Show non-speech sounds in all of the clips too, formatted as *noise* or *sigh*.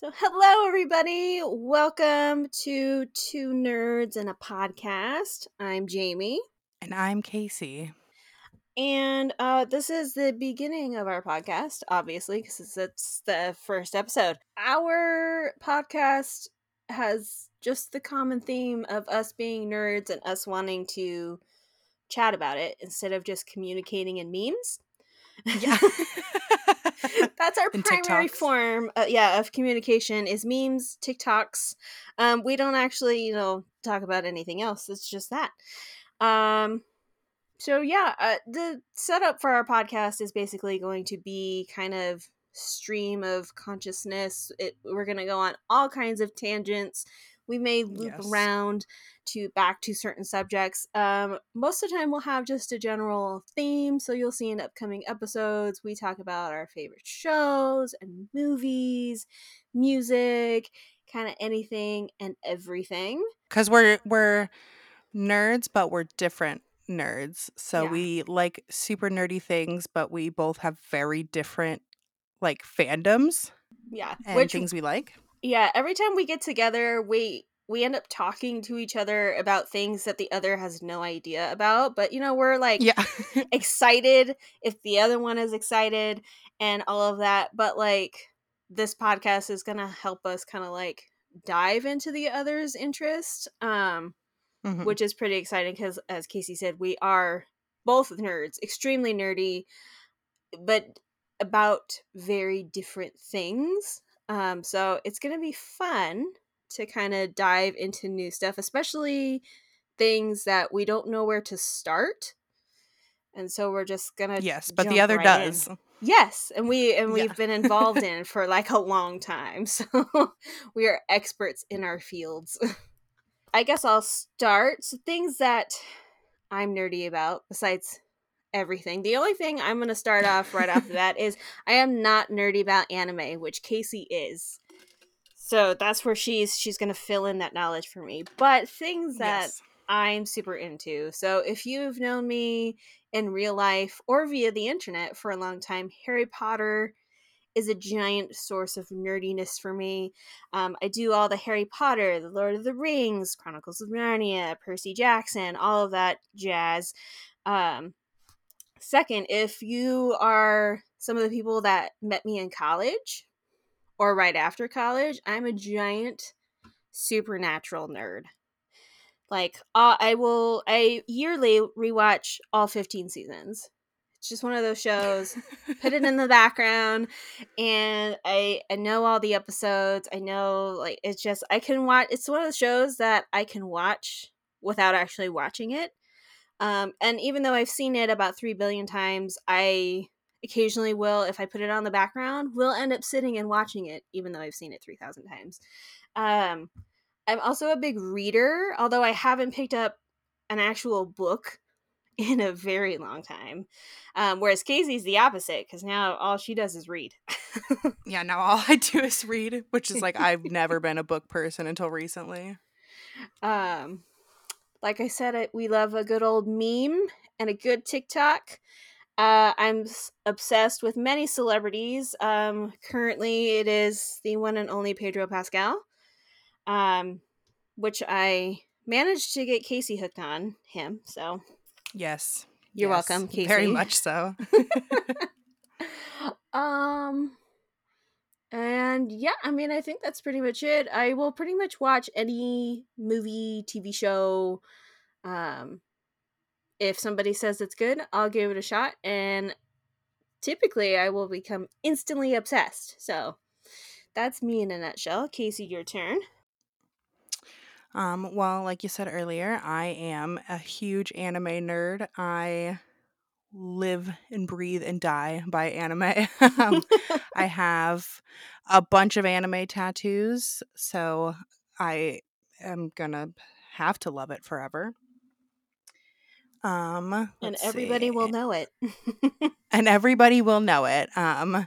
So, hello, everybody. Welcome to Two Nerds and a Podcast. I'm Jamie. And I'm Kacie. And uh, this is the beginning of our podcast, obviously, because it's the first episode. Our podcast has just the common theme of us being nerds and us wanting to chat about it instead of just communicating in memes. Yeah. *laughs* *laughs* That's our And primary TikToks. form, uh, yeah, of communication is memes, TikToks. Um, we don't actually, you know, talk about anything else. It's just that. Um, so yeah, uh, the setup for our podcast is basically going to be kind of stream of consciousness. It, we're going to go on all kinds of tangents. We may loop Yes. around to back to certain subjects. Um, most of the time, we'll have just a general theme. So you'll see in upcoming episodes, we talk about our favorite shows and movies, music, kind of anything and everything. Because we're we're nerds, but we're different nerds. So Yeah. we like super nerdy things, but we both have very different like fandoms Yeah, and which things we like. Yeah, every time we get together, we we end up talking to each other about things that the other has no idea about. But you know, we're like Yeah. *laughs* excited if the other one is excited and all of that. But like this podcast is gonna help us kind of like dive into the other's interest. Um Mhm. which is pretty exciting because as Kacie said we are both nerds extremely nerdy but about very different things um so it's gonna be fun to kind of dive into new stuff especially things that we don't know where to start and so we're just gonna yes, but the other right in. does. Yes, and we and we've been involved in for like a long time. *laughs* So we are experts in our fields. I guess I'll start. So things that I'm nerdy about besides everything. The only thing I'm going to start off right after that is I am not nerdy about anime, which Kacie is. So that's where she's she's going to fill in that knowledge for me. But things that Yes. I'm super into. So if you've known me in real life or via the internet for a long time, Harry Potter is a giant source of nerdiness for me. Um, I do all the Harry Potter, the Lord of the Rings, Chronicles of Narnia, Percy Jackson, all of that jazz. Um, second, if you are some of the people that met me in college or right after college, I'm a giant supernatural nerd. Like uh, I will, I yearly rewatch all 15 seasons. It's just one of those shows. Put it in the background, and I I know all the episodes. I know like it's just I can watch. It's one of the shows that I can watch without actually watching it. Um, and even though I've seen it about three billion times, I occasionally will, if I put it on the background, will end up sitting and watching it, even though I've seen it three thousand times. Um, I'm also a big reader, although I haven't picked up an actual book *laughs* in a very long time. Um, whereas Kacie's the opposite because now all she does is read. *laughs* Yeah, now all I do is read, which is like I've *laughs* never been a book person until recently. um, like I said, we love a good old meme and a good TikTok. Uh, I'm obsessed with many celebrities. Um, currently, it is the one and only Pedro Pascal, um, which I managed to get Kacie hooked on him. So Yes. You're yes, welcome, Kacie. Very much so. *laughs* *laughs* Um and yeah, I mean I think that's pretty much it. I will pretty much watch any movie, TV show um if somebody says it's good, I'll give it a shot and typically I will become instantly obsessed. So that's me in a nutshell. Kacie, your turn. Um, well, like you said earlier, I am a huge anime nerd. I live and breathe and die by anime. *laughs* um, I *laughs* have a bunch of anime tattoos, so I am gonna have to love it forever. Um, and everybody will know it. *laughs* and everybody will know it. Um,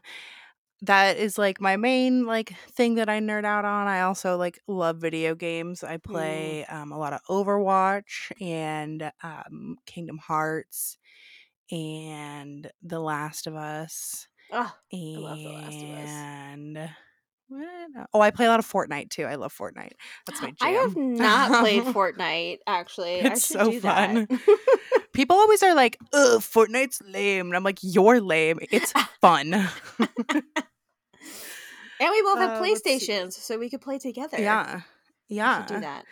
that is like my main like thing that I nerd out on. I also like love video games. I play um, a lot of Overwatch and um, Kingdom Hearts and The Last of Us oh, i love The Last of Us. and Oh, I play a lot of Fortnite too. I love Fortnite. That's my jam. *gasps* I have not played *laughs* Fortnite actually. It's should so do fun. that. *laughs* People always are like, "Ugh, Fortnite's lame," and I'm like, "You're lame. It's fun." *laughs* and we both have Uh. PlayStations, so we could play together. yeah, yeah. should do that.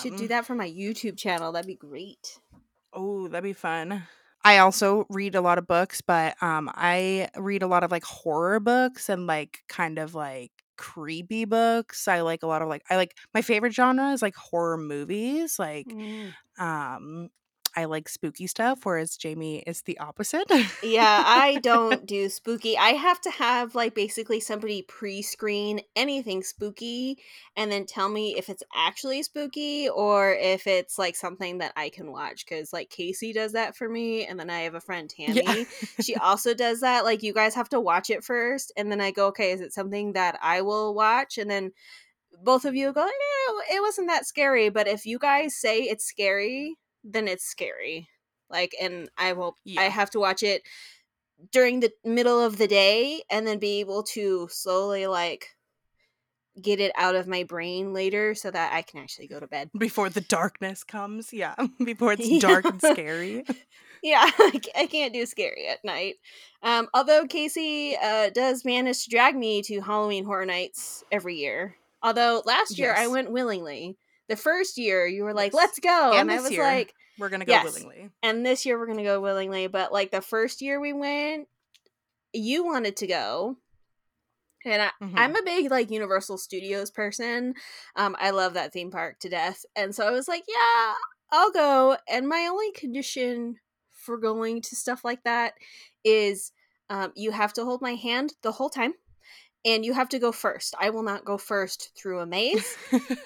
should do Um, that for my YouTube channel. That'd be great. Oh, that'd be fun. I also read a lot of books, but um I read a lot of like horror books and like kind of like creepy books. I like a lot of like I like my favorite genre is like horror movies. Like Mm. um I like spooky stuff, whereas Jamie is the opposite. Yeah, I *laughs* don't do spooky. I have to have like basically somebody pre-screen anything spooky and then tell me if it's actually spooky or if it's like something that I can watch cuz like Kacie does that for me and then I have a friend Tammy. yeah. She also does that. Like you guys have to watch it first and then I go, "Okay, is it something that I will watch?" And then both of you go, "Yeah, it wasn't that scary." But if you guys say it's scary, then it's scary. Like and I will I have to watch it during the middle of the day and then be able to slowly like get it out of my brain later so that I can actually go to bed. Before the darkness comes. Yeah. *laughs* Before it's *laughs* dark and scary. yeah, *laughs* I can't do scary at night. Um, although Kacie uh, does manage to drag me to Halloween Horror Nights every year. Although last year I went willingly. The first year you were like, "Let's go," And and I was year. like, We're gonna go "Yes." willingly. And this year we're gonna go willingly. But like the first year we went, you wanted to go, and I, hmm I'm a big like Universal Studios person. Um, I love that theme park to death, and so I was like, "Yeah, I'll go." And my only condition for going to stuff like that is um, you have to hold my hand the whole time, and you have to go first. I will not go first through a maze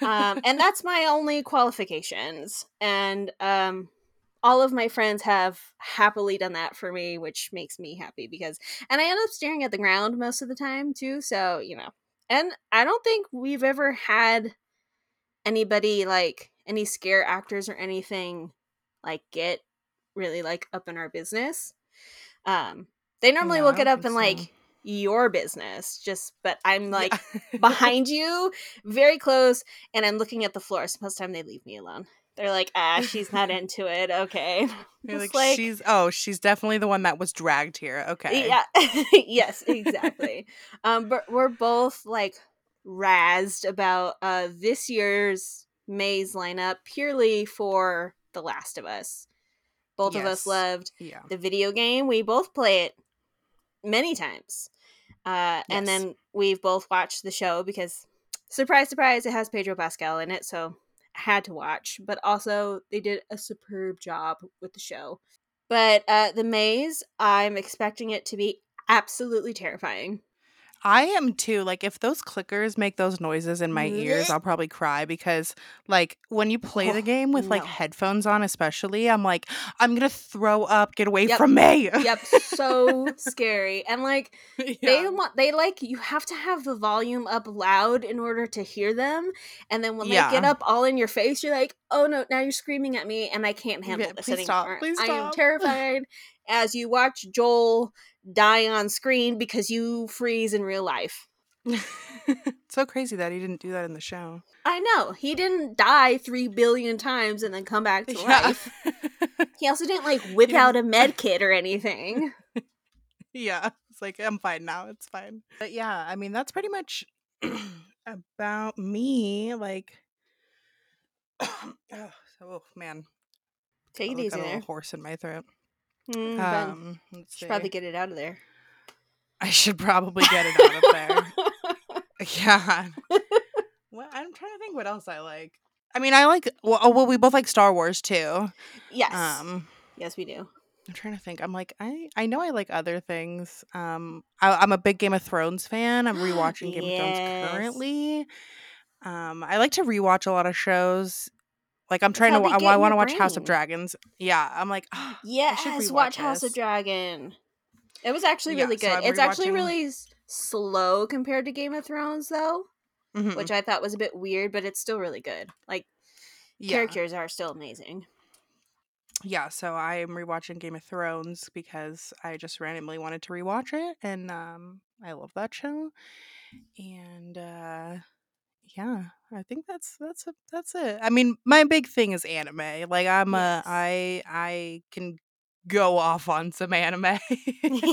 um, and *laughs* that's my only qualifications and um, all of my friends have happily done that for me which makes me happy because and i end up staring at the ground most of the time too so you know and i don't think we've ever had anybody like any scare actors or anything like get really like up in our business um they normally no, will get up and in like so. Your business just but i'm like *laughs* behind you, very close, and I'm looking at the floor. So most of the time they leave me alone. They're like, ah, she's not *laughs* into it. Okay. *laughs* Like, like, she's oh, she's definitely the one that was dragged here. Okay. yeah, yes, exactly. um, but we're both like razzed about uh this year's maze lineup purely for The Last of Us. Both of us loved Yeah. the video game. We both play it many times. Uh, and then we've both watched the show because, surprise, surprise, it has Pedro Pascal in it, so I had to watch. But also, they did a superb job with the show. But uh, the maze, I'm expecting it to be absolutely terrifying. I am too. Like if those clickers make those noises in my ears, I'll probably cry because like when you play the Oh, game with like no. headphones on especially, I'm like I'm going to throw up. Get away Yep. from me. Yep, so *laughs* scary. And like they want they like you have to have the volume up loud in order to hear them and then when they get up all in your face you're like oh no now you're screaming at me and i can't handle Yeah, this please stop, anymore please i am stop. terrified as you watch joel die on screen because you freeze in real life *laughs* so crazy that he didn't do that in the show. i know he didn't die three billion times and then come back to Yeah. life *laughs* he also didn't like whip didn't- out a med kit or anything *laughs* yeah. It's like I'm fine now. It's fine. But yeah, I mean that's pretty much *clears throat* about me like oh, *coughs* oh man. take it easy there little horse in my throat. Mm. Um, let's should probably get it out of there I should probably get it out of there. *laughs* *laughs* Yeah. What I'm trying to think what else I like. I mean, I like well, oh, well we both like Star Wars too. yes Um, yes we do I'm trying to think. I'm like I I know I like other things. Um, I, I'm a big Game of Thrones fan. I'm *gasps* rewatching Game of Thrones currently. Um, I like to rewatch a lot of shows. Like I'm trying to. get I want to watch House of. Dragons. Yeah, I'm like, "Ah, I should Yes, watch House of. Dragon. It was actually really so good. I'm it's actually really slow compared to Game of Thrones, though, Mhm. which I thought was a bit weird, but it's still really good. Like yeah. characters are still amazing. yeah, so I'm rewatching Game of Thrones because I just randomly wanted to rewatch it, and um, I love that show. and uh yeah, I think that's that's a, that's it. I mean, my big thing is anime. Like I'm a Yes. I I can go off on some anime. *laughs*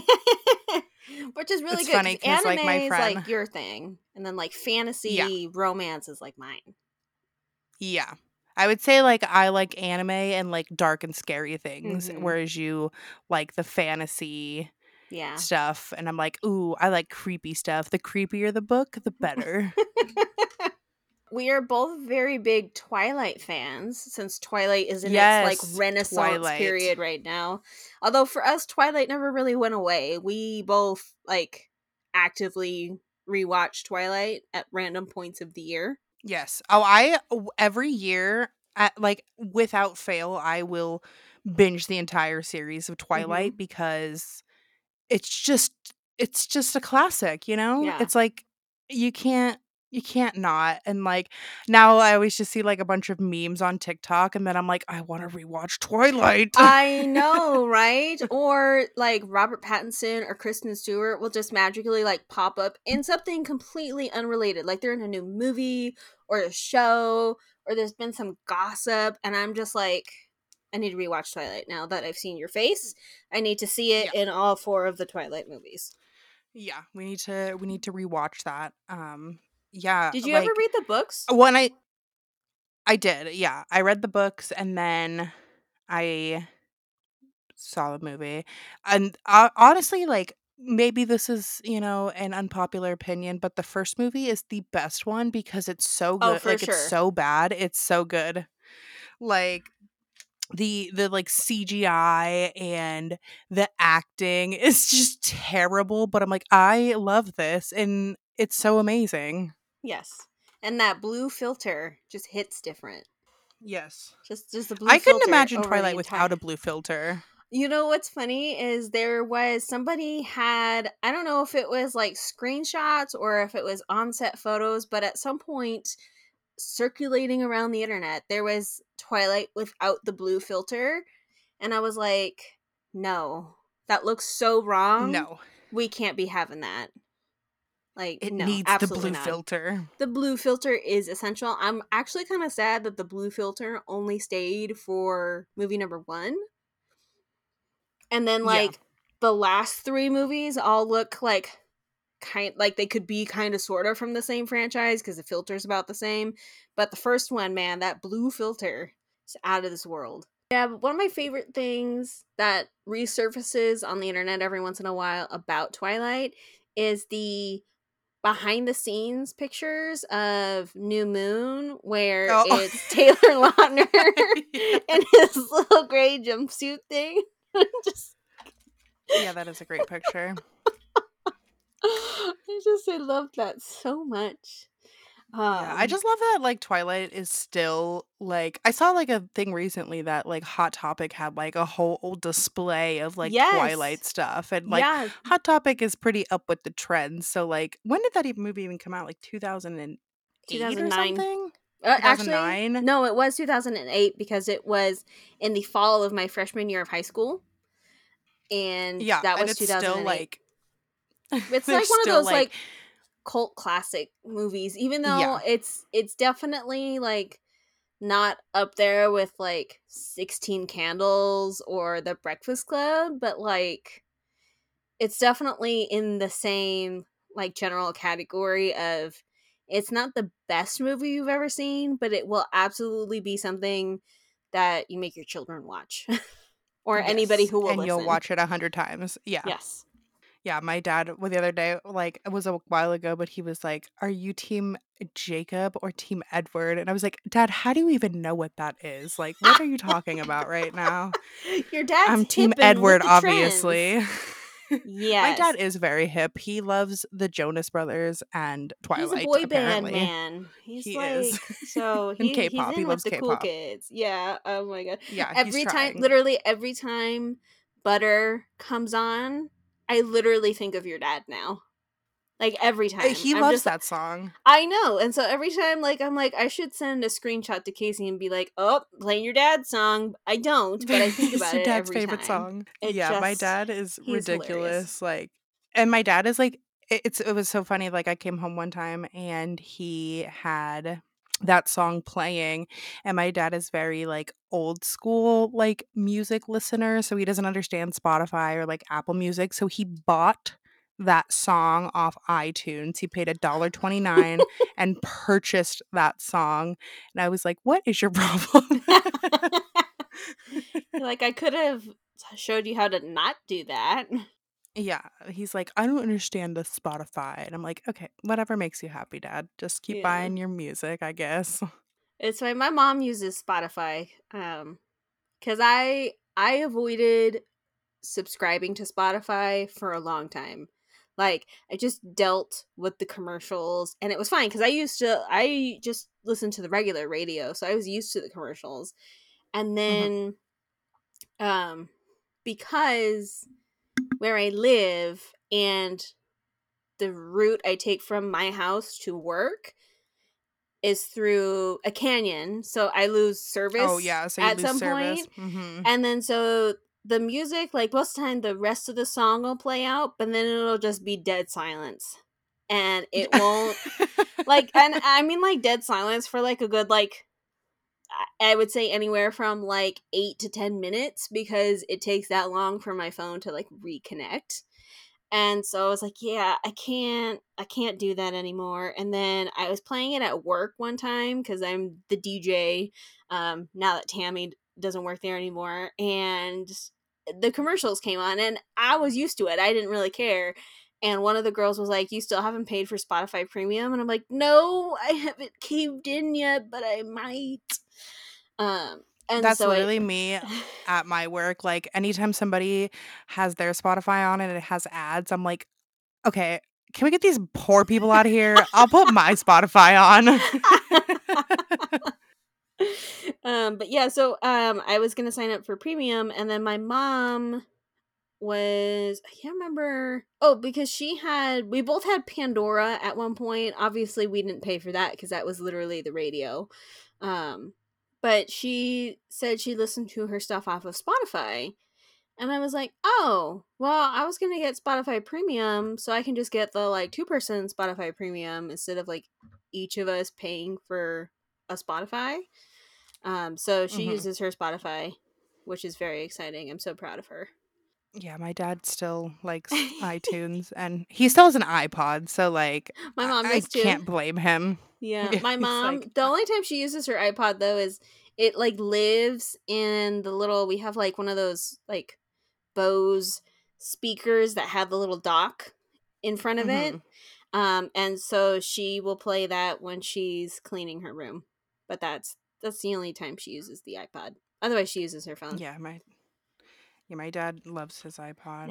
Which is really it's good funny because like anime my is like your thing, and then like yeah, fantasy romance is like mine. yeah. I would say like I like anime and like dark and scary things, hmm whereas you like the fantasy Yeah. stuff. And I'm like, ooh, I like creepy stuff. The creepier the book, the *laughs* better. We are both very big Twilight fans since Twilight is in its like renaissance Twilight. period right now. Although for us Twilight never really went away. We both like actively rewatch Twilight at random points of the year. Yes. Oh, I every year, at, like without fail, I will binge the entire series of Twilight mm-hmm. because it's just it's just a classic, you know? Yeah. It's like you can't you can't not. And like now I always just see like a bunch of memes on TikTok and then I'm like, I want to rewatch Twilight. I know, *laughs* right? Or like Robert Pattinson or Kristen Stewart will just magically like pop up in something completely unrelated. Like they're in a new movie or a show or there's been some gossip and I'm just like I need to rewatch Twilight now that I've seen your face. I need to see it yeah. in all four of the Twilight movies. Yeah, we need to we need to rewatch that. Um yeah, Did you ever read the books? when I I did. Yeah. I read the books and then I saw the movie. And uh, honestly, like maybe this is, you know, an unpopular opinion, but the first movie is the best one because it's so Oh, good. for Like it's so bad, it's so good. Like the the like CGI and the acting *laughs* is just terrible, but I'm like I love this and it's so amazing. Yes. And that blue filter just hits different. Yes. Just just the blue I couldn't imagine Twilight without a blue filter. You know what's funny is there was somebody had I don't know if it was like screenshots or if it was on-set photos, but at some point circulating around the internet there was Twilight without the blue filter and I was like, "No. That looks so wrong. No. We can't be having that." Like, It no, needs the blue not. filter. The blue filter is essential. I'm actually kind of sad that the blue filter only stayed for movie number 1 and then Yeah. like the last three movies all look like kind like they could be kind of sort of from the same franchise because the filter's about the same but the first one man that blue filter is out of this world yeah but one of my favorite things that resurfaces on the internet every once in a while about twilight is the behind the scenes pictures of new moon where Oh. *laughs* it's taylor lautner *laughs* Yeah. *laughs* in his little gray jumpsuit thing just Yeah, that is a great picture. I just I love that so much. Um, yeah, I just love that like Twilight is still like I saw like a thing recently that like Hot Topic had like a whole old display of like Yes. Twilight stuff and like yeah, Hot Topic is pretty up with the trends. So like when did that even movie even come out? Like 2008 or something? Uh, actually, no, it was 2008 because it was in the fall of my freshman year of high school, and Yeah, that and was it's 2008. still like *laughs* it's like one of those like, cult classic movies, even though Yeah. it's it's definitely like not up there with like 16 Candles or The Breakfast Club, but like it's definitely in the same like general category of it's not the best movie you've ever seen, but it will absolutely be something that you make your children watch. *laughs* or anybody who will and listen. you'll watch it a hundred times. Yeah. Yes. Yeah, my dad well, the other day, like it was a while ago, but he was like, "Are you team Jacob or team Edward?" And I was like, "Dad, how do you even know what that is? Like, what are you talking about right now?" *laughs* Your dad. I'm team hip and with Edward, obviously. Yeah, *laughs* my dad is very hip. He loves the Jonas Brothers and Twilight. He's a boy apparently. band man. He's He like is. so *laughs* he, he's K-pop. in He with the cool K-pop. kids. Yeah. Oh my god. Yeah, every he's time literally every time butter comes on, I literally think of your dad now. Like every Uh, time. He I'm loves just that song. I know. And so every time like I'm like I should send a screenshot to Kacie and be like, "Oh, playing your dad's song." I don't, but I *laughs* think It's about your it dad's favorite time. song. It yeah, my dad is he's hilarious. ridiculous. Like, and my dad is like it's it was so funny. Like I came home one time and he had that song playing and my dad is very like old school like music listener so he doesn't understand spotify or like apple music so he bought that song off itunes he paid a dollar 29 and purchased that song and i was like what is your problem *laughs* *laughs* like I could have showed you how to not do that. Yeah he's like i don't understand the spotify and i'm like okay whatever makes you happy dad just keep Yeah. buying your music i guess It's why my mom uses Spotify. Um cuz I I avoided subscribing to Spotify for a long time. Like I just dealt with the commercials and it was fine cuz I used to I just listened to the regular radio, so I was used to the commercials. And then um because where I live and the route I take from my house to work is through a canyon, so I lose service. oh yeah so at some service point, hmm and then so the music, like most of the time, the rest of the song will play out, but then it'll just be dead silence, and it won't *laughs* like, and I mean like dead silence for like a good like I- would say anywhere from like eight to ten minutes because it takes that long for my phone to like reconnect. And so I was like, yeah, I can't I can't do that anymore. And then I was playing it at work one time cuz I'm the DJ um now that Tammy doesn't work there anymore and the commercials came on and I was used to it. I didn't really care. And one of the girls was like, "You still haven't paid for Spotify Premium?" And I'm like, "No, I haven't caved in yet, but I might." Um and That's so literally I me at my work. Like anytime somebody has their Spotify on and it has ads, I'm like, okay, can we get these poor people out of here? I'll put my Spotify on. *laughs* um but yeah so um i was gonna sign up for premium and then my mom was i can't remember oh because she had we both had pandora at one point obviously we didn't pay for that because that was literally the radio um but she said she listened to her stuff off of spotify and i was like oh well i was gonna get spotify premium so i can just get the like two person spotify premium instead of like each of us paying for a spotify um, so she Mhm. uses her Spotify, which is very exciting. I'm so proud of her. Yeah, my dad still likes *laughs* iTunes and he still has an iPod. So, like, My mom I too. can't blame him. *laughs* Yeah, my mom. like- the only time she uses her iPod though is it like lives in the little. We have like one of those like Bose speakers that have the little dock in front of it. Mhm. Um, and so she will play that when she's cleaning her room. But that's that's the only time she uses the iPod. Otherwise, she uses her phone. Yeah, my. Yeah, my dad loves his iPod.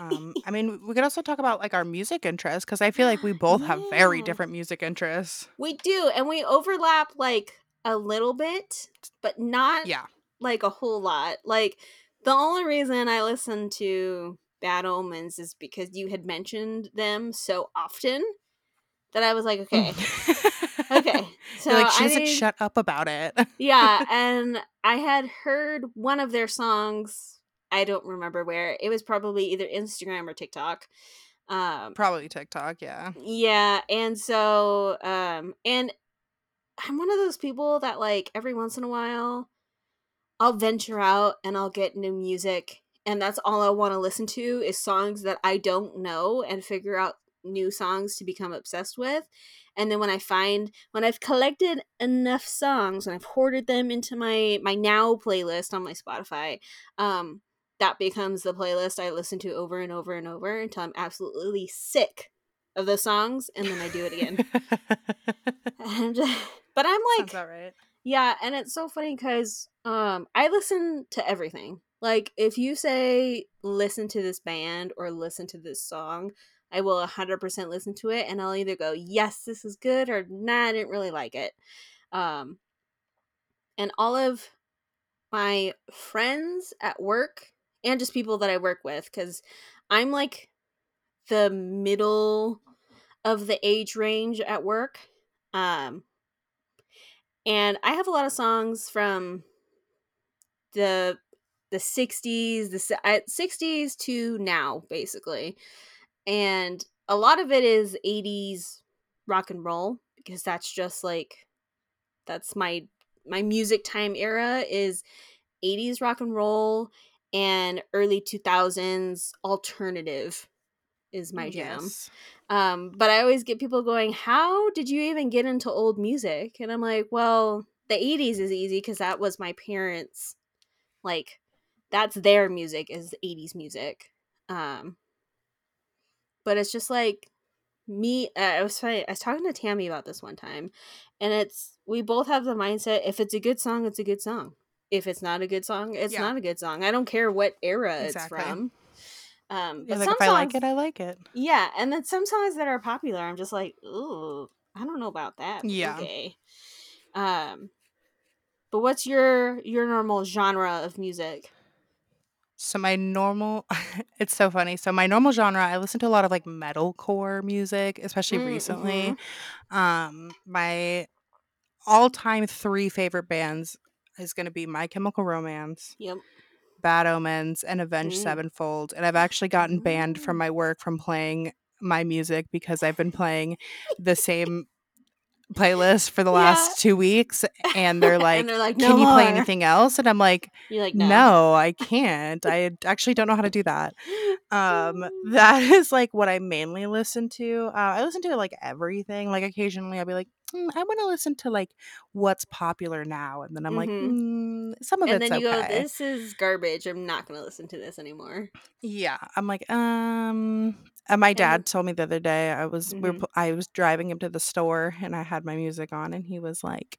Um, I *laughs* mean, we could also talk about like our music interests because I feel like we *gasps* both have very Yeah. different music interests. We do, and we overlap like a little bit, but not Yeah. like a whole lot. Like the only reason I listen to Bad Omens is because you had mentioned them so often that I was like, *laughs* okay, okay. So *laughs* You're like, she I doesn't shut up about it. yeah, and I had heard one of their songs. I don't remember where. It was probably either Instagram or TikTok. Um, Probably TikTok, yeah. yeah, and so um and I'm one of those people that like every once in a while I'll venture out and I'll get new music and that's all I want to listen to is songs that I don't know and figure out new songs to become obsessed with. And then when I find when I've collected enough songs and I've hoarded them into my my now playlist on my Spotify, um that becomes the playlist I listen to over and over and over until I'm absolutely sick of the songs and then I do it again. *laughs* and *laughs* but I'm like right. yeah, and it's so funny because um I listen to everything. Like if you say listen to this band or listen to this song, I will 100% listen to it and I'll either go, "Yes, this is good," or "Nah, I didn't really like it." Um and all of my friends at work and just people that I work with cuz I'm like the middle of the age range at work. Um and I have a lot of songs from the the 60s, the uh, 60s to now basically. And a lot of it is 80s rock and roll because that's just like that's my my music time era is 80s rock and roll and early 2000s alternative is my jam. Yes. Um, but I always get people going, How did you even get into old music? And I'm like, Well, the 80s is easy because that was my parents' like that's their music is 80s music. Um, but it's just like me uh, I was I was talking to Tammy about this one time and it's we both have the mindset if it's a good song it's a good song if it's not a good song it's Yeah. not a good song I don't care what era Exactly. it's from um Yeah, but like some if I like it, I like it. yeah and then some songs that are popular I'm just like ooh I don't know about that Yeah. okay um but what's your your normal genre of music So my normal *laughs* it's so funny. So my normal genre, I listen to a lot of like metalcore music, especially Mm, recently. Um my all-time 3 favorite bands is going to be My Chemical Romance, yep Bad Omens, and Avenged Mm. Sevenfold. And I've actually gotten banned from my work from playing my music because I've been playing the same playlist for the Yeah. last 2 weeks and they're *laughs* like, and they're like "Can no you play anything else?" And I'm like, *laughs* like no. no, I can't. I actually don't know how to do that. Um, that *laughs* is like what I mainly listen to. Uh, I listen to like everything. Like occasionally, I'll be like, "Mm, I want to listen to like what's popular now, and then I'm like, Mhm. mm, some of and it's then you okay. go this is garbage i'm not gonna listen to this anymore Yeah, I'm like, um. And my dad told me the other day I was we were, Mhm. I was driving him to the store and I had my music on and he was like,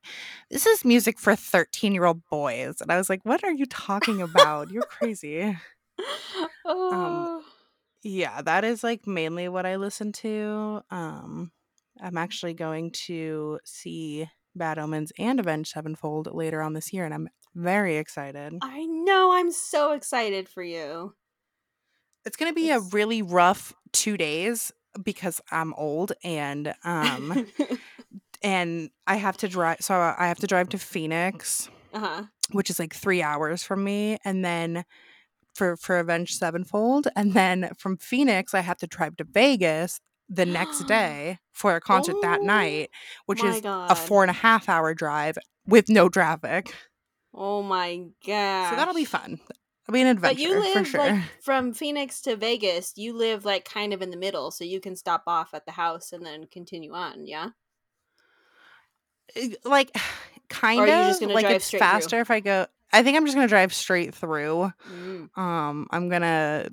"This is music for 13 year old boys," and I was like, "What are you talking about? You're crazy." *laughs* oh Yeah, that is like mainly what I listen to. Um, I'm actually going to see Bad Omens and Avenged Sevenfold later on this year, and I'm very excited. i know i'm so excited for you It's gonna be a really rough two days because I'm old and um *laughs* and I have to drive. So I have to drive to Phoenix, uh-huh which is like three hours from me, and then for for Avenged Sevenfold, and then from Phoenix I have to drive to Vegas the next *gasps* day for a concert that Oh night, which is god a four and a half hour drive with no traffic. oh my god So that'll be fun. It'll be an adventure but you live sure. like from phoenix to vegas you live like kind of in the middle so you can stop off at the house and then continue on yeah Uh, like *sighs* kind of like drive it's straight through? faster if I go. I think I'm just gonna drive straight through. Mm. Um, I'm gonna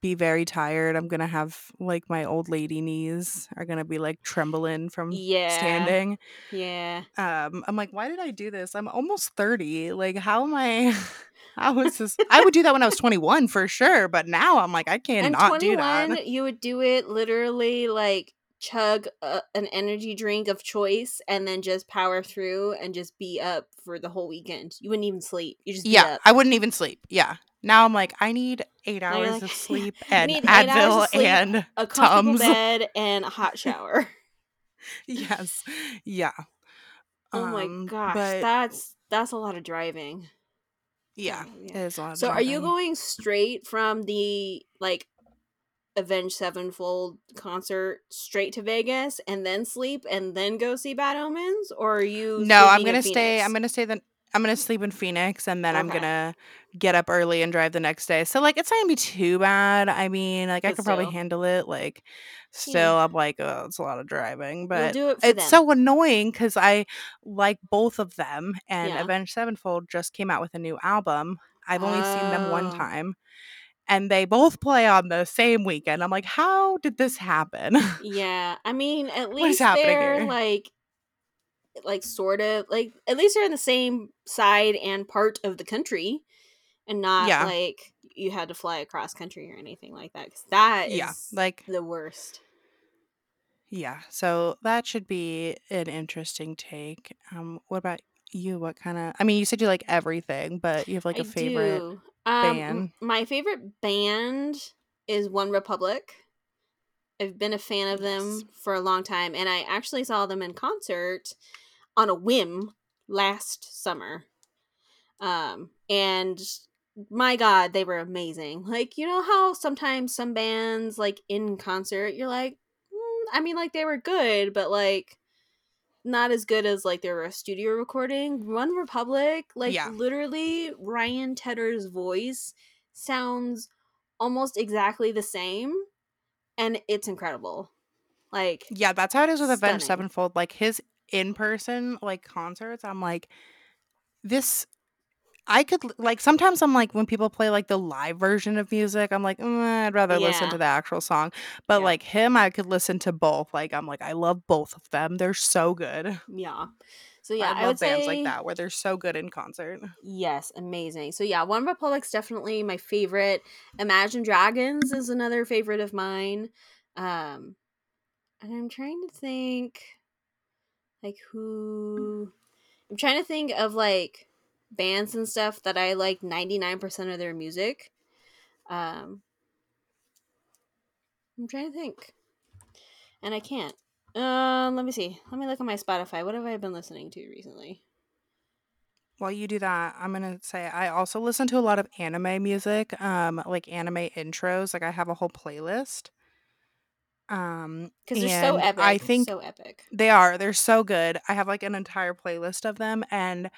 be very tired. I'm gonna have like my old lady knees are gonna be like trembling from Yeah. standing. yeah Um, I'm like, why did I do this? I'm almost 30. Like, how am I? *laughs* How is this? I would do that when I was 21 for sure, but now I'm like, I cannot do 21 that. you would do it literally like chug a, an energy drink of choice and then just power through and just be up for the whole weekend you wouldn't even sleep you just Yeah, I wouldn't even sleep. Yeah. Now I'm like, I need eight hours like, of *laughs* sleep "I and need eight hours Advil sleep, and a comfortable Tums. bed and a hot shower *laughs* yes. Yeah. oh my Um, gosh But that's that's a lot of driving yeah, Oh, yeah. is a lot of so are you going straight from the like Avenged Sevenfold concert straight to Vegas and then sleep and then go see Bad Omens, or are you? No, I'm gonna stay. I'm gonna stay. The I'm gonna sleep in Phoenix, and then I'm gonna get up early and drive the next day. So like, it's not gonna be too bad. I mean, like I But could probably handle it. Like, still, I'm like, oh, it's a lot of driving, but do it it's them. so annoying because I like both of them, and Yeah. Avenged Sevenfold just came out with a new album. I've only seen them one oh. time, and they both play on the same weekend. I'm like, how did this happen? *laughs* Yeah, I mean, at least they're here? like, like sort of like at least they're in the same side and part of the country, and not Yeah. like you had to fly across country or anything like that. Because that is yeah, like the worst. Yeah, so that should be an interesting take. Um, what about you? What kind of? I mean, you said you like everything, but you have like a I favorite do. Um, band? my favorite band is One Republic. I've been a fan of them Yes. for a long time, and I actually saw them in concert on a whim last summer. Um, and my God, they were amazing. Like, you know how sometimes some bands, like in concert, you're like, I mean, like they were good, but like not as good as like they were a studio recording. One Republic, like Yeah. literally Ryan Tedder's voice sounds almost exactly the same and it's incredible. Like Yeah, that's how it is with Avenged Sevenfold. Like his in person like concerts, I'm like, this. I could like sometimes I'm like when people play like the live version of music, I'm like, "Mm, I'd rather listen to the actual song. But Yeah. like him, I could listen to both. Like I'm like, I love both of them. They're so good. yeah. So yeah, I I, love would bands say like that where they're so good in concert. yes, amazing. So yeah, One Republic's definitely my favorite. Imagine Dragons is another favorite of mine. Um and I'm trying to think like who I'm trying to think of like bands and stuff that I like 99% of their music. Um I'm trying to think. And I can't. Um let me see. Let me look at my Spotify. What have I been listening to recently? While you do that, I'm gonna say I also listen to a lot of anime music, um, like anime intros. Like I have a whole playlist. Um, Cuz they're so epic. I think so epic. they are. They're so good. I have like an entire playlist of them, and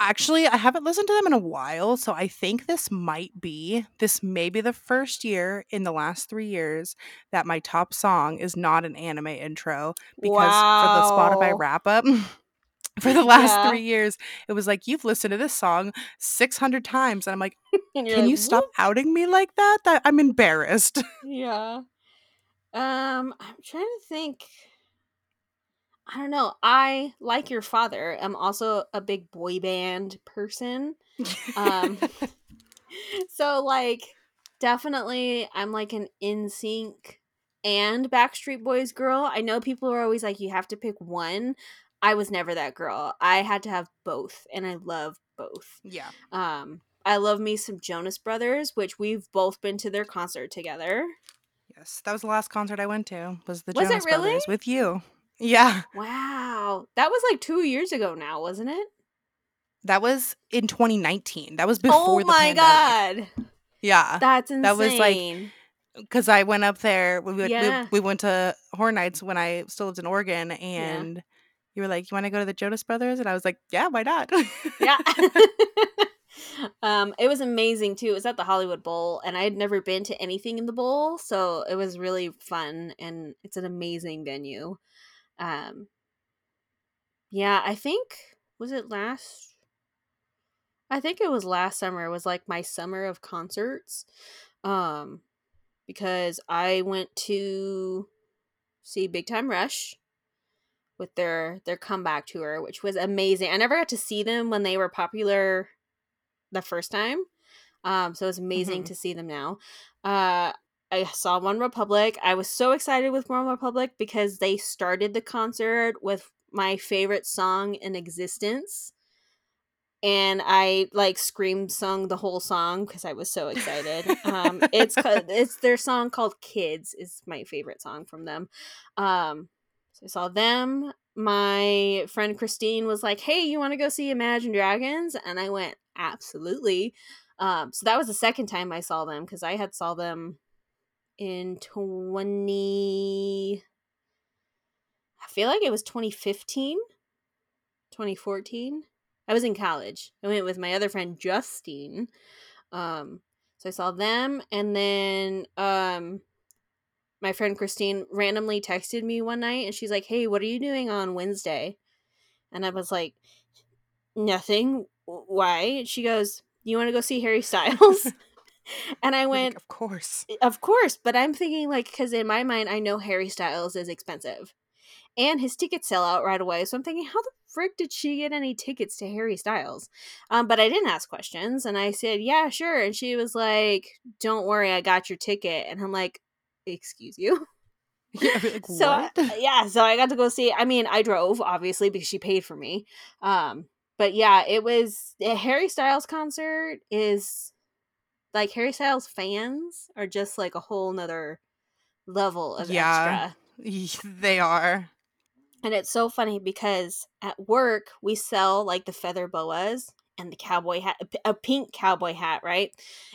actually, I haven't listened to them in a while. So I think this might be this may be the first year in the last three years that my top song is not an anime intro because for the Spotify wrap up. *laughs* For the last Yeah. three years, it was like you've listened to this song six hundred times, and I'm like, *laughs* And can like, you stop outing me like that? That I'm embarrassed. Yeah. Um, I'm trying to think. I don't know. I like your father. I'm also a big boy band person. Um, *laughs* *laughs* so like definitely I'm like an NSYNC and Backstreet Boys girl. I know people are always like you have to pick one. I was never that girl. I had to have both and I love both. yeah, Um I love me some Jonas Brothers, which we've both been to their concert together. yes, that was the last concert I went to. Was the Was Jonas really? Brothers with you? Yeah, Wow. That was like 2 years ago now, wasn't it? that was in 2019. That was before oh the my pandemic. god. Yeah, That's insane. That was, like, because I went up there. We, went- Yeah. we we went to Horror Nights when I still lived in Oregon, and you were like, "You want to go to the Jonas Brothers?" And I was like, "Yeah, why not?" yeah. *laughs* *laughs* um, it was amazing too. It was at the Hollywood Bowl, and I had never been to anything in the bowl, so it was really fun, and it's an amazing venue. Um, yeah, I think was it last. I think it was last summer. It was like my summer of concerts, um, because I went to see Big Time Rush with their their comeback tour, which was amazing. I never got to see them when they were popular the first time. Um, so it's amazing Mhm. to see them now. Uh, I saw One Republic. I was so excited with One Republic because they started the concert with my favorite song in existence. And I like screamed sung the whole song because I was so excited. um, it's *laughs* it's their song called "Kids" is my favorite song from them. Um, so I saw them. My friend Christine was like, "Hey, you want to go see Imagine Dragons?" And I went, "Absolutely." Um, so that was the second time I saw them because I had saw them in twenty. I feel like it was 2015, 2014. I was in college. I went with my other friend Justine. Um, so I saw them, and then um, my friend Christine randomly texted me one night, and she's like, "Hey, what are you doing on Wednesday?" And I was like, "Nothing. Why?" She goes, "You want to go see Harry Styles?" *laughs* *laughs* and I You're like, went, of course. of course, but I'm thinking like because in my mind I know Harry Styles is expensive, and his tickets sell out right away. So I'm thinking, how the frick did she get any tickets to Harry Styles? Um, but I didn't ask questions, and I said, yeah, sure. And she was like, don't worry, I got your ticket. And I'm like, excuse you. *laughs* Yeah, like, *laughs* So I- yeah, so I got to go see. I mean, I drove obviously because she paid for me. Um, but yeah, it was a Harry Styles concert is like Harry Styles fans are just like a whole nother level of Yeah. extra. *laughs* they are. And it's so funny because at work we sell like the feather boas and the cowboy hat, a pink cowboy hat, right?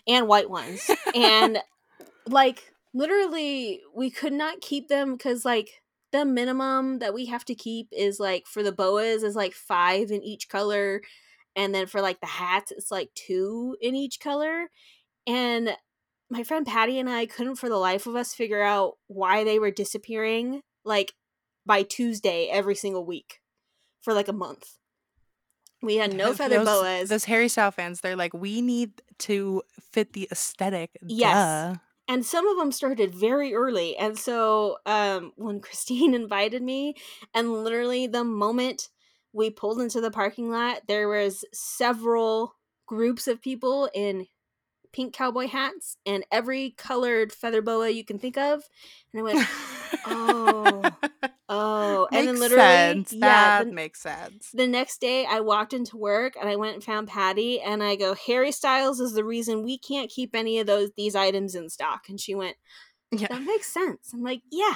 And white ones. and *laughs* like literally we could not keep them because like the minimum that we have to keep is like for the boas is like five in each color and then for like the hats it's like two in each color and my friend patty and i couldn't for the life of us figure out why they were disappearing like by tuesday every single week for like a month we had no feather those, boas Those Harry Style fans, they're like, we need to fit the aesthetic. Yes. Duh. and some of them started very early and so um when *laughs* christine invited me and literally the moment we pulled into the parking lot there was several groups of people in pink cowboy hats and every colored feather boa you can think of and i went Oh. *laughs* oh and then literally sense. yeah that the, makes sense. the next day i walked into work and i went and found patty and i go harry styles is the reason we can't keep any of those these items in stock and she went Yeah. that makes sense. I'm like, yeah,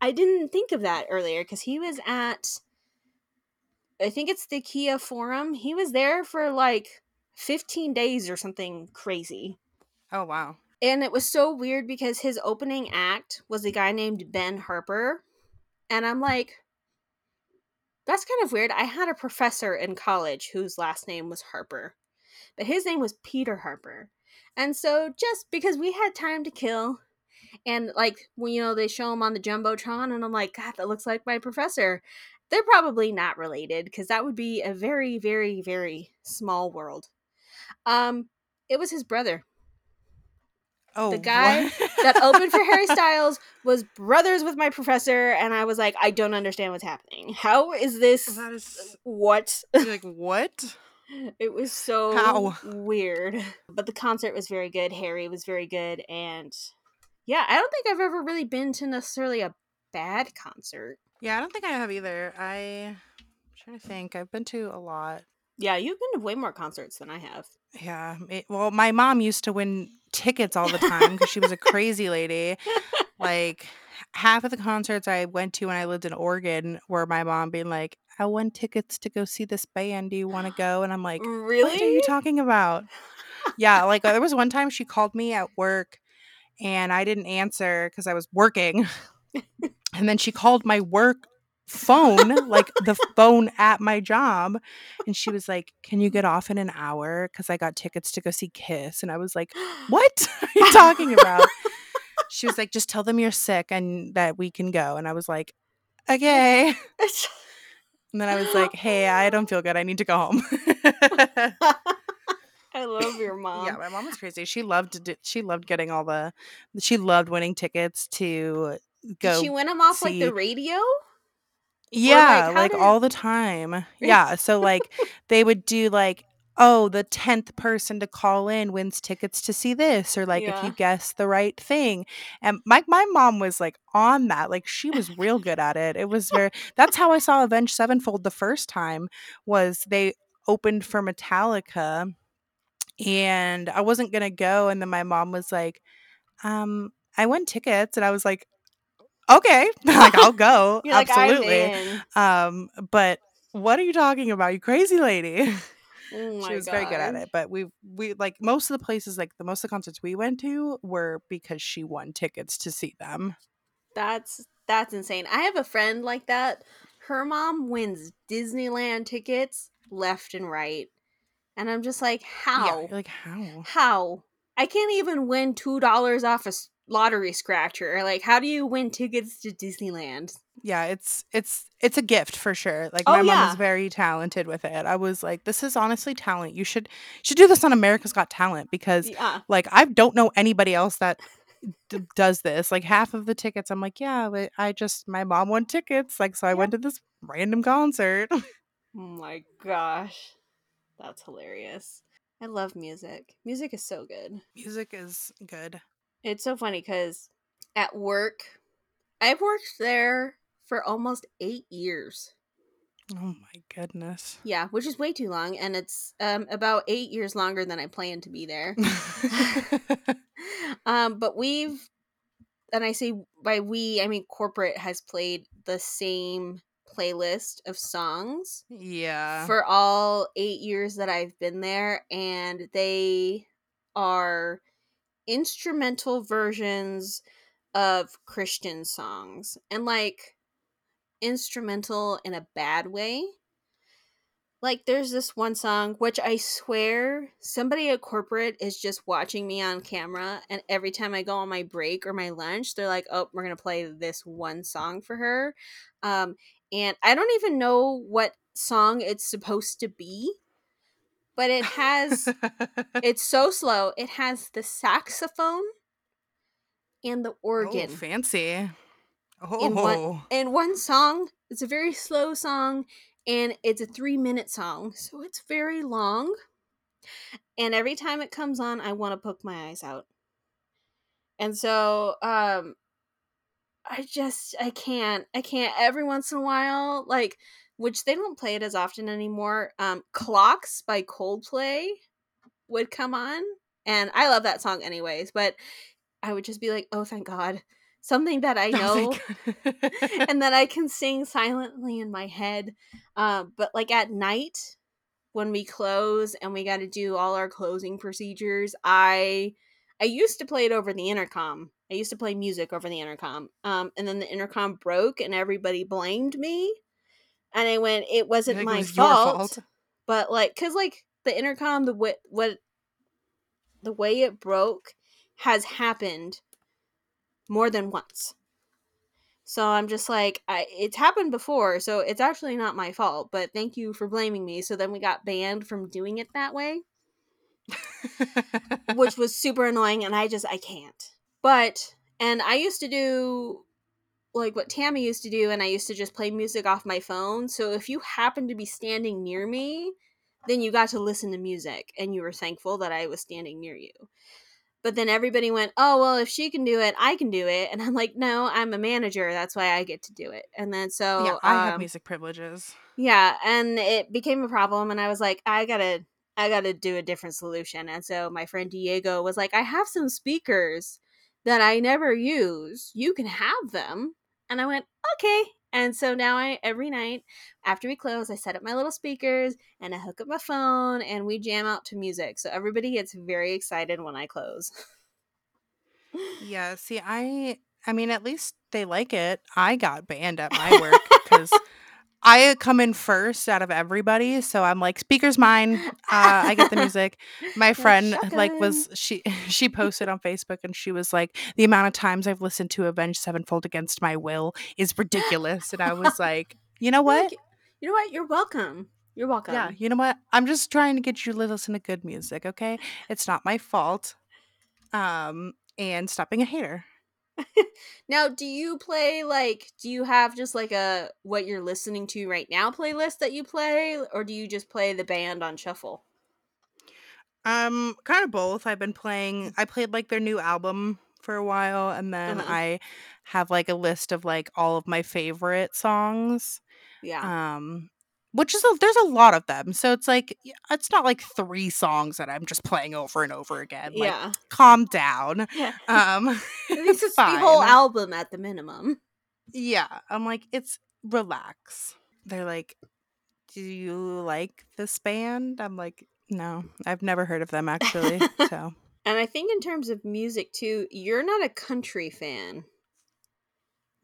I didn't think of that earlier because he was at, I think it's the Kia Forum. He was there for like 15 days or something crazy. Oh wow. And it was so weird because his opening act was a guy named Ben Harper. And I'm like, that's kind of weird. I had a professor in college whose last name was Harper, but his name was Peter Harper. And so just because we had time to kill, and like when you know they show him on the jumbotron, and I'm like, God, that looks like my professor. They're probably not related because that would be a very, very, very small world. Um, it was his brother. Oh, the guy? That opened for Harry *laughs* Styles was brothers with my professor, and I was like, I don't understand what's happening. How is this? That is What? like what? *laughs* It was so How? weird. But the concert was very good. Harry was very good. And yeah, I don't think I've ever really been to necessarily a bad concert. Yeah, I don't think I have either. I am trying to think. I've been to a lot. Yeah, you've been to way more concerts than I have. Yeah. It, well, my mom used to win tickets all the time because she was a crazy lady. *laughs* Like half of the concerts I went to when I lived in Oregon were my mom being like, "I won tickets to go see this band. Do you want to go?" And I'm like, really? "What are you talking about?" yeah, like there was one time she called me at work and I didn't answer because I was working. *laughs* and then she called my work phone, *laughs* like the phone at my job, and she was like, "Can you get off in an hour cuz I got tickets to go see Kiss." And I was like, "What *laughs* are you talking about?" she was like, "Just tell them you're sick and that we can go." And I was like, "Okay." *laughs* And then I was like, "Hey, I don't feel good. I need to go home." I love your mom. yeah, my mom was crazy. She loved to do, she loved getting all the she loved winning tickets to go Did she win them off like the radio? Yeah, how like, did- all the time. *laughs* Yeah, so like they would do like oh, the 10th person to call in wins tickets to see this or like if you guess the right thing. And my my mom was like on that. Like she was real good at it. It was very *laughs* That's how I saw Avenged Sevenfold the first time was they opened for Metallica and I wasn't going to go and then my mom was like um I won tickets and I was like okay, *laughs* like I'll go. Like, Absolutely. Um, but what are you talking about, you crazy lady? *laughs* Oh my she was very good at it. But we we like most of the places, like the most of the concerts we went to were because she won tickets to see them. That's that's insane. I have a friend like that. Her mom wins Disneyland tickets left and right. And I'm just like, Yeah, how? you're like how? How? I can't even win two dollars off a lottery scratcher. Like, how do you win tickets to Disneyland? Yeah, it's it's it's a gift for sure. Like Oh, my mom is very talented with it. I was like, this is honestly talent. You should should do this on America's Got Talent because Yeah. like I don't know anybody else that d- does this. Like half of the tickets, I'm like, yeah, but I just my mom won tickets, like so I went to this random concert. Oh my gosh. That's hilarious. I love music. Music is so good. Music is good. It's so funny because at work, I've worked there for almost eight years. Oh my goodness. Yeah, which is way too long, and it's um, about eight years longer than I planned to be there. *laughs* *laughs* um, but we've, and I say by we, I mean corporate has played the same playlist of songs yeah. for all eight years that I've been there, and they are instrumental versions of Christian songs and like instrumental in a bad way. Like there's this one song which I swear somebody at corporate is just watching me on camera and every time I go on my break or my lunch they're like, "Oh, we're going to play this one song for her." Um and I don't even know what song it's supposed to be, but it has *laughs* it's so slow. It has the saxophone and the organ. oh, organ fancy. in one Oh. in one song. It's a very slow song and it's a 3 minute song. So it's very long. And every time it comes on, I want to poke my eyes out. And so um I just I can't. I can't every once in a while like which they don't play it as often anymore. Um Clocks by Coldplay would come on and I love that song anyways, but I would just be like, "Oh, thank God." Something that I *laughs* Oh, know God. *laughs* and that I can sing silently in my head. Um, but like at night when we close and we got to do all our closing procedures, I I used to play it over the intercom. I used to play music over the intercom. Um, and then the intercom broke and everybody blamed me. And I went, it wasn't Like, it my was fault, fault. but like, cause like the intercom, the what what the way it broke has happened more than once. So I'm just like, I, it's happened before, so it's actually not my fault. But thank you for blaming me. So then we got banned from doing it that way, *laughs* which was super annoying, and I just I can't. But and I used to do like what Tammy used to do, and I used to just play music off my phone. So if you happened to be standing near me, then you got to listen to music, and you were thankful that I was standing near you. But then everybody went, "Oh well, if she can do it, I can do it." And I'm like, "No, I'm a manager. That's why I get to do it." And then so yeah, I have um, music privileges. yeah, and it became a problem and I was like, I got to I got to do a different solution. And so my friend Diego was like, I have some speakers that I never use. You can have them. And I went, "Okay." And so now I every night after we close, I set up my little speakers and I hook up my phone and we jam out to music. So everybody gets very excited when I close. Yeah, see, I I mean, at least they like it. I got banned at my work *laughs* because I come in first out of everybody, so I'm like, "Speaker's mine. Uh, I get the *laughs* music." My friend like was she *laughs* she posted on Facebook and she was like, "The amount of times I've listened to Avenged Sevenfold against my will is ridiculous." And I was like, "You know *laughs* what? you know what? You're welcome. You're welcome. Yeah, you know what? I'm just trying to get you to listen to good music, okay? It's not my fault." Um, and stop being a hater. *laughs* Now, do you play like do you have just like a what you're listening to right now playlist that you play or do you just play the band on shuffle? Um, kind of both. I've been playing I played like their new album for a while and then Uh-huh. I have like a list of like all of my favorite songs. Yeah. Um which is a, there's a lot of them. So it's like it's not like 3 songs that I'm just playing over and over again. Like Yeah. calm down. Yeah. Um *laughs* least *laughs* it's the whole album at the minimum. Yeah, I'm like it's relax. They're like, "Do you like this band?" I'm like, "No, I've never heard of them *laughs* actually." So And I think in terms of music too, you're not a country fan.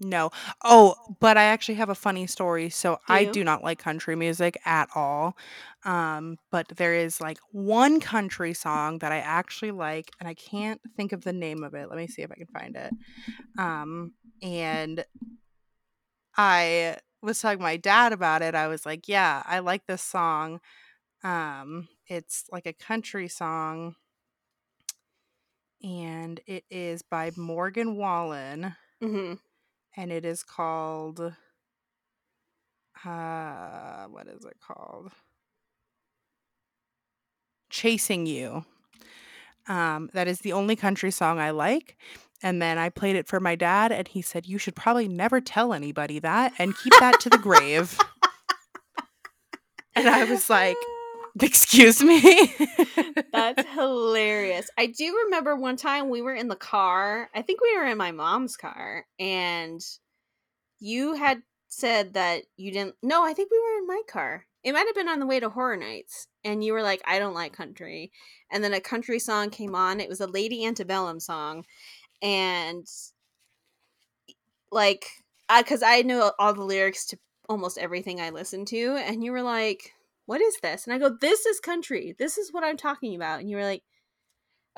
No. Oh, but I actually have a funny story. So Do I you? do not like country music at all. Um, but there is like one country song that I actually like, and I can't think of the name of it. Let me see if I can find it. Um, and I was telling my dad about it. I was like, "Yeah, I like this song. Um, it's like a country song, and it is by Morgan Wallen, Mhm. And it is called uh what is it called? Chasing you. Um that is the only country song i like and then i played it for my dad and he said you should probably never tell anybody that and keep that to the grave. *laughs* And i was like *laughs* excuse me That's hilarious. I do remember one time we were in the car. I think we were in my mom's car, and you had said that you didn't. No, I think we were in my car. It might have been on the way to Horror Nights, and you were like, "I don't like country." And then a country song came on. It was a Lady Antebellum song, and like because I know all the lyrics to almost everything I listen to, and you were like, "What is this?" And I go, "This is country. This is what I'm talking about." And you were like,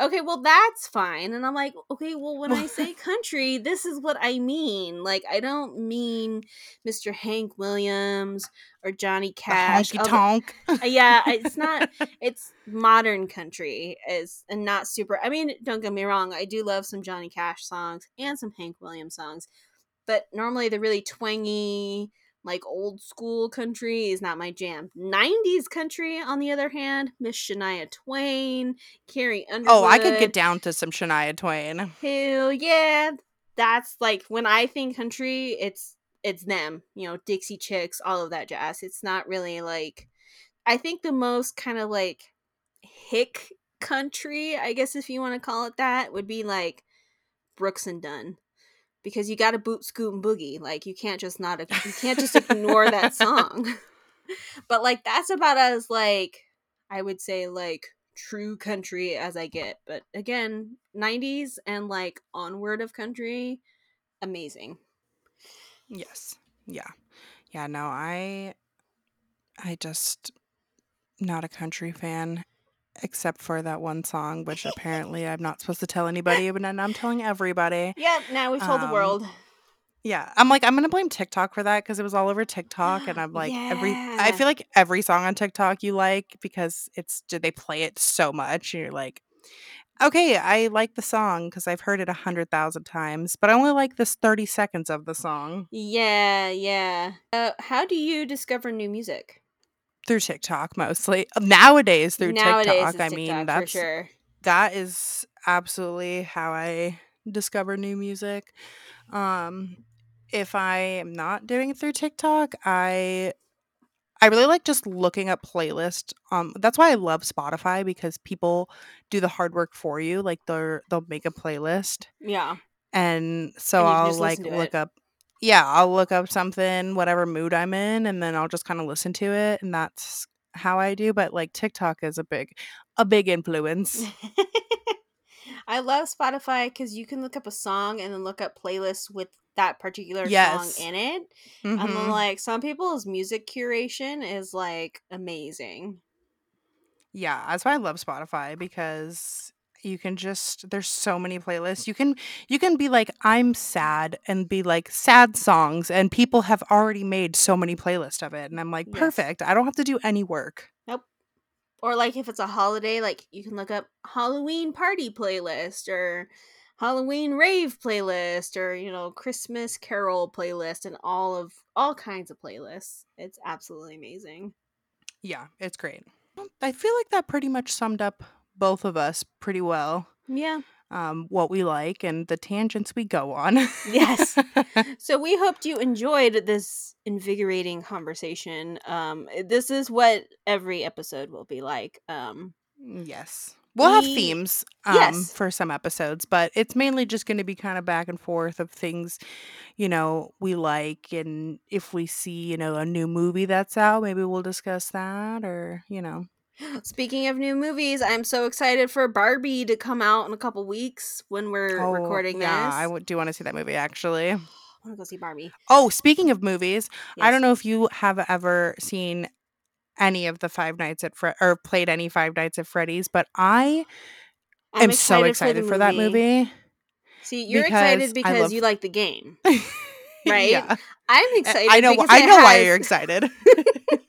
"Okay, well that's fine." And I'm like, "Okay, well when I say *laughs* country, this is what I mean. Like I don't mean Mr. Hank Williams or Johnny Cash. Honky tonk. uh, yeah, it's not. *laughs* It's modern country is and not super. I mean, don't get me wrong. I do love some Johnny Cash songs and some Hank Williams songs, but normally the really twangy, like old school country is not my jam. '90s country, on the other hand, Miss Shania Twain, Carrie Underwood. oh, I could get down to some Shania Twain. Hell yeah, that's like when I think country, it's it's them. You know, Dixie Chicks, all of that jazz. It's not really like. I think the most kind of like hick country, I guess if you want to call it that, would be like Brooks and Dunn. Because you got to boot, scoot, and boogie. Like you can't just not you can't just ignore that *laughs* song. but like that's about as like I would say like true country as I get. But again, 90s and like onward of country, amazing. Yes. Yeah. Yeah, no, I I just not a country fan except for that one song which *laughs* apparently I'm not supposed to tell anybody *laughs* but then I'm telling everybody. Yeah, now we've told the Um, world. Yeah. I'm like I'm to blame TikTok for that cuz it was all over TikTok and *gasps* I'm like every I feel like every song on TikTok you like because it's did they play it so much and you're like okay, I like the song because I've heard it a hundred thousand times, but I only like this 30 seconds of the song Yeah, yeah. Uh, how do you discover new music? Through TikTok mostly. Nowadays through Nowadays, TikTok, it's I TikTok mean for that's sure. that is absolutely how I discover new music. Um, if I am not doing it through TikTok, I I really like just looking up playlist. Um, that's why I love Spotify because people do the hard work for you. Like they're they'll make a playlist, Yeah, and so And you can I'll just like listen to look it. up. Yeah, I'll look up something, whatever mood I'm in, and then I'll just kind of listen to it, and that's how I do. But like TikTok is a big, a big influence. *laughs* I love Spotify because you can look up a song and then look up playlists with that particular Yes. song in it. And then, Mhm. like, some people's music curation is like amazing. Yeah, that's why I love Spotify because you can just there's so many playlists. Mm. You can you can be like I'm sad and be like sad songs and people have already made so many playlists of it and I'm like Yes. perfect. I don't have to do any work. nope Or like if it's a holiday, like you can look up Halloween party playlist or Halloween rave playlist or you know Christmas carol playlist and all of all kinds of playlists. It's absolutely amazing. Yeah, it's great. I feel like that pretty much summed up both of us pretty well. Yeah. Um, what we like and the tangents we go on. Yes. *laughs* So we hoped you enjoyed this invigorating conversation. Um this is what every episode will be like. Um Yes. We'll have themes um, yes. for some episodes, but it's mainly just going to be kind of back and forth of things, you know, we like. And if we see, you know, a new movie that's out, maybe we'll discuss that or, you know. Speaking of new movies, I'm so excited for Barbie to come out in a couple weeks when we're Oh, recording yeah, this. I w- do want to see that movie actually. I want to go see Barbie. Oh, speaking of movies, I don't know if you have ever seen any of the Five Nights at Fred or played any Five Nights at Freddy's, but I I'm am so excited for, that movie. See, you're excited because I because love- you like the game. *laughs* Right? yeah. I'm eh, excited. I know. I know why has- you're excited. *laughs* *laughs*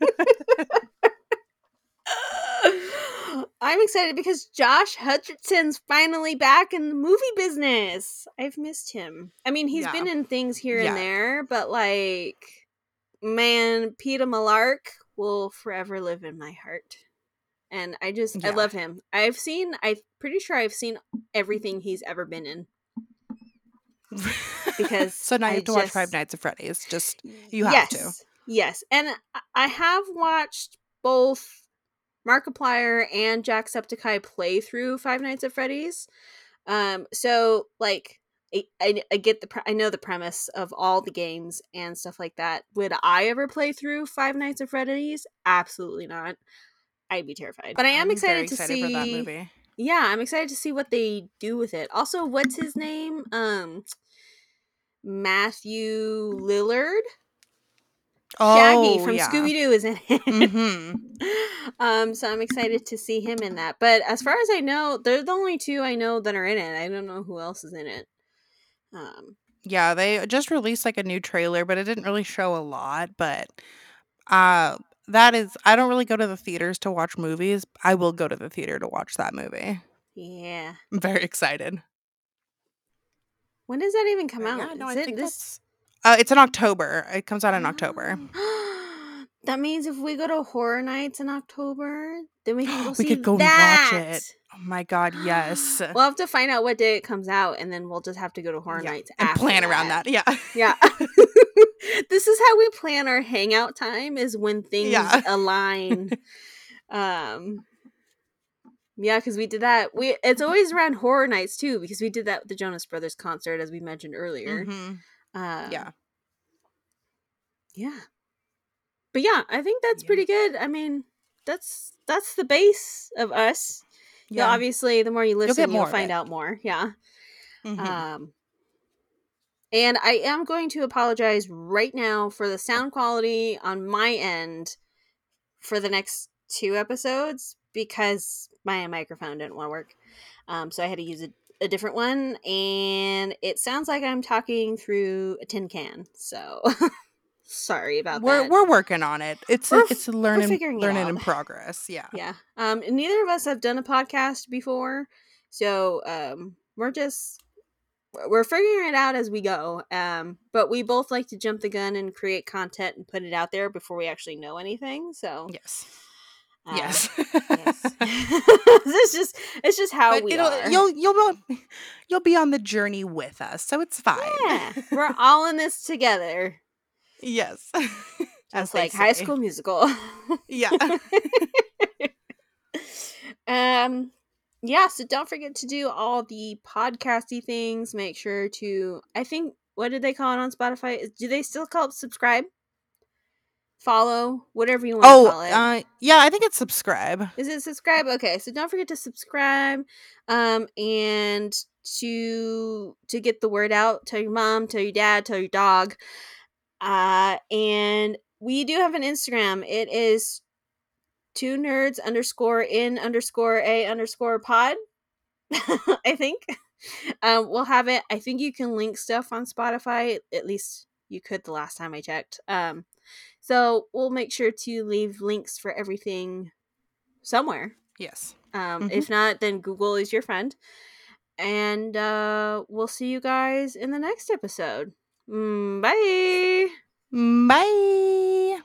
I'm excited because Josh Hutcherson's finally back in the movie business. I've missed him. I mean, he's Yeah. been in things here Yeah. and there, but like, man, Peeta Mellark will forever live in my heart. And I just, I love him. I've seen, I'm pretty sure I've seen everything he's ever been in. Because *laughs* so now you I have to watch Five Nights at Freddy's. Just You have to. yes, Yes. And I have watched both Markiplier and Jacksepticeye play through Five Nights at Freddy's. Um, so like I, I, I get the pre- I know the premise of all the games and stuff like that. Would I ever play through Five Nights at Freddy's? Absolutely not. I'd be terrified. But I am excited to see that movie. yeah, I'm excited to see what they do with it. Also, what's his name? Um Matthew Lillard. Oh, Shaggy from yeah. Scooby Doo is in it. Mhm. *laughs* um, so I'm excited to see him in that. But as far as I know, they're the only two I know that are in it. I don't know who else is in it. Um, Yeah, they just released like a new trailer, but it didn't really show a lot. But uh that is I don't really go to the theaters to watch movies. I will go to the theater to watch that movie. yeah. I'm very excited. When does that even come But out? yeah, no, Is I it think this? Uh it's in October. It comes out in October. *gasps* that means if we go to horror nights in October, then we can go *gasps* We could go that. watch it. Oh my god, yes. *gasps* We'll have to find out what day it comes out, and then we'll just have to go to horror Yeah, nights and after plan around that. Yeah. *laughs* Yeah. *laughs* this is how we plan our hangout time is when things Yeah. *laughs* align. um yeah, because we did that. We it's always around horror nights too, because we did that with the Jonas Brothers concert as we mentioned earlier. Mhm. Um, Yeah. yeah. But yeah, I think that's Yeah. pretty good. I mean, that's that's the base of us. Yeah, Yeah. obviously, the more you listen, you'll, of find out more. Yeah. Mhm. Um, and I am going to apologize right now for the sound quality on my end for the next two episodes because my microphone didn't want to work. Um, so I had to use a, a different one, and it sounds like I'm talking through a tin can. So *laughs* sorry about we're that. we're working on it. It's We're it's a learning it learning out. in *laughs* progress. Yeah. yeah um neither of us have done a podcast before so um we're just we're figuring it out as we go um but we both like to jump the gun and create content and put it out there before we actually know anything so Yes. Uh, yes. yes *laughs* *laughs* it's just it's just how but we are you'll you'll be, you'll be on the journey with us, so it's fine. yeah we're *laughs* all in this together yes. They like high school musical Yeah. um yeah so don't forget to do all the podcasty things make sure to i think what did they call it on spotify Is- do they still call it subscribe follow whatever you want to oh, call it. uh, yeah. I think it's subscribe. is it subscribe? Okay so don't forget to subscribe um and to to get the word out. Tell your mom tell your dad tell your dog uh and we do have an instagram. It is two nerds underscore in underscore a underscore pod *laughs* i think. Um we'll have it. I think you can link stuff on spotify at least you could the last time i checked. Um so we'll make sure to leave links for everything somewhere Yes. um Mhm. if not then google is your friend and uh we'll see you guys in the next episode Mm, bye Bye.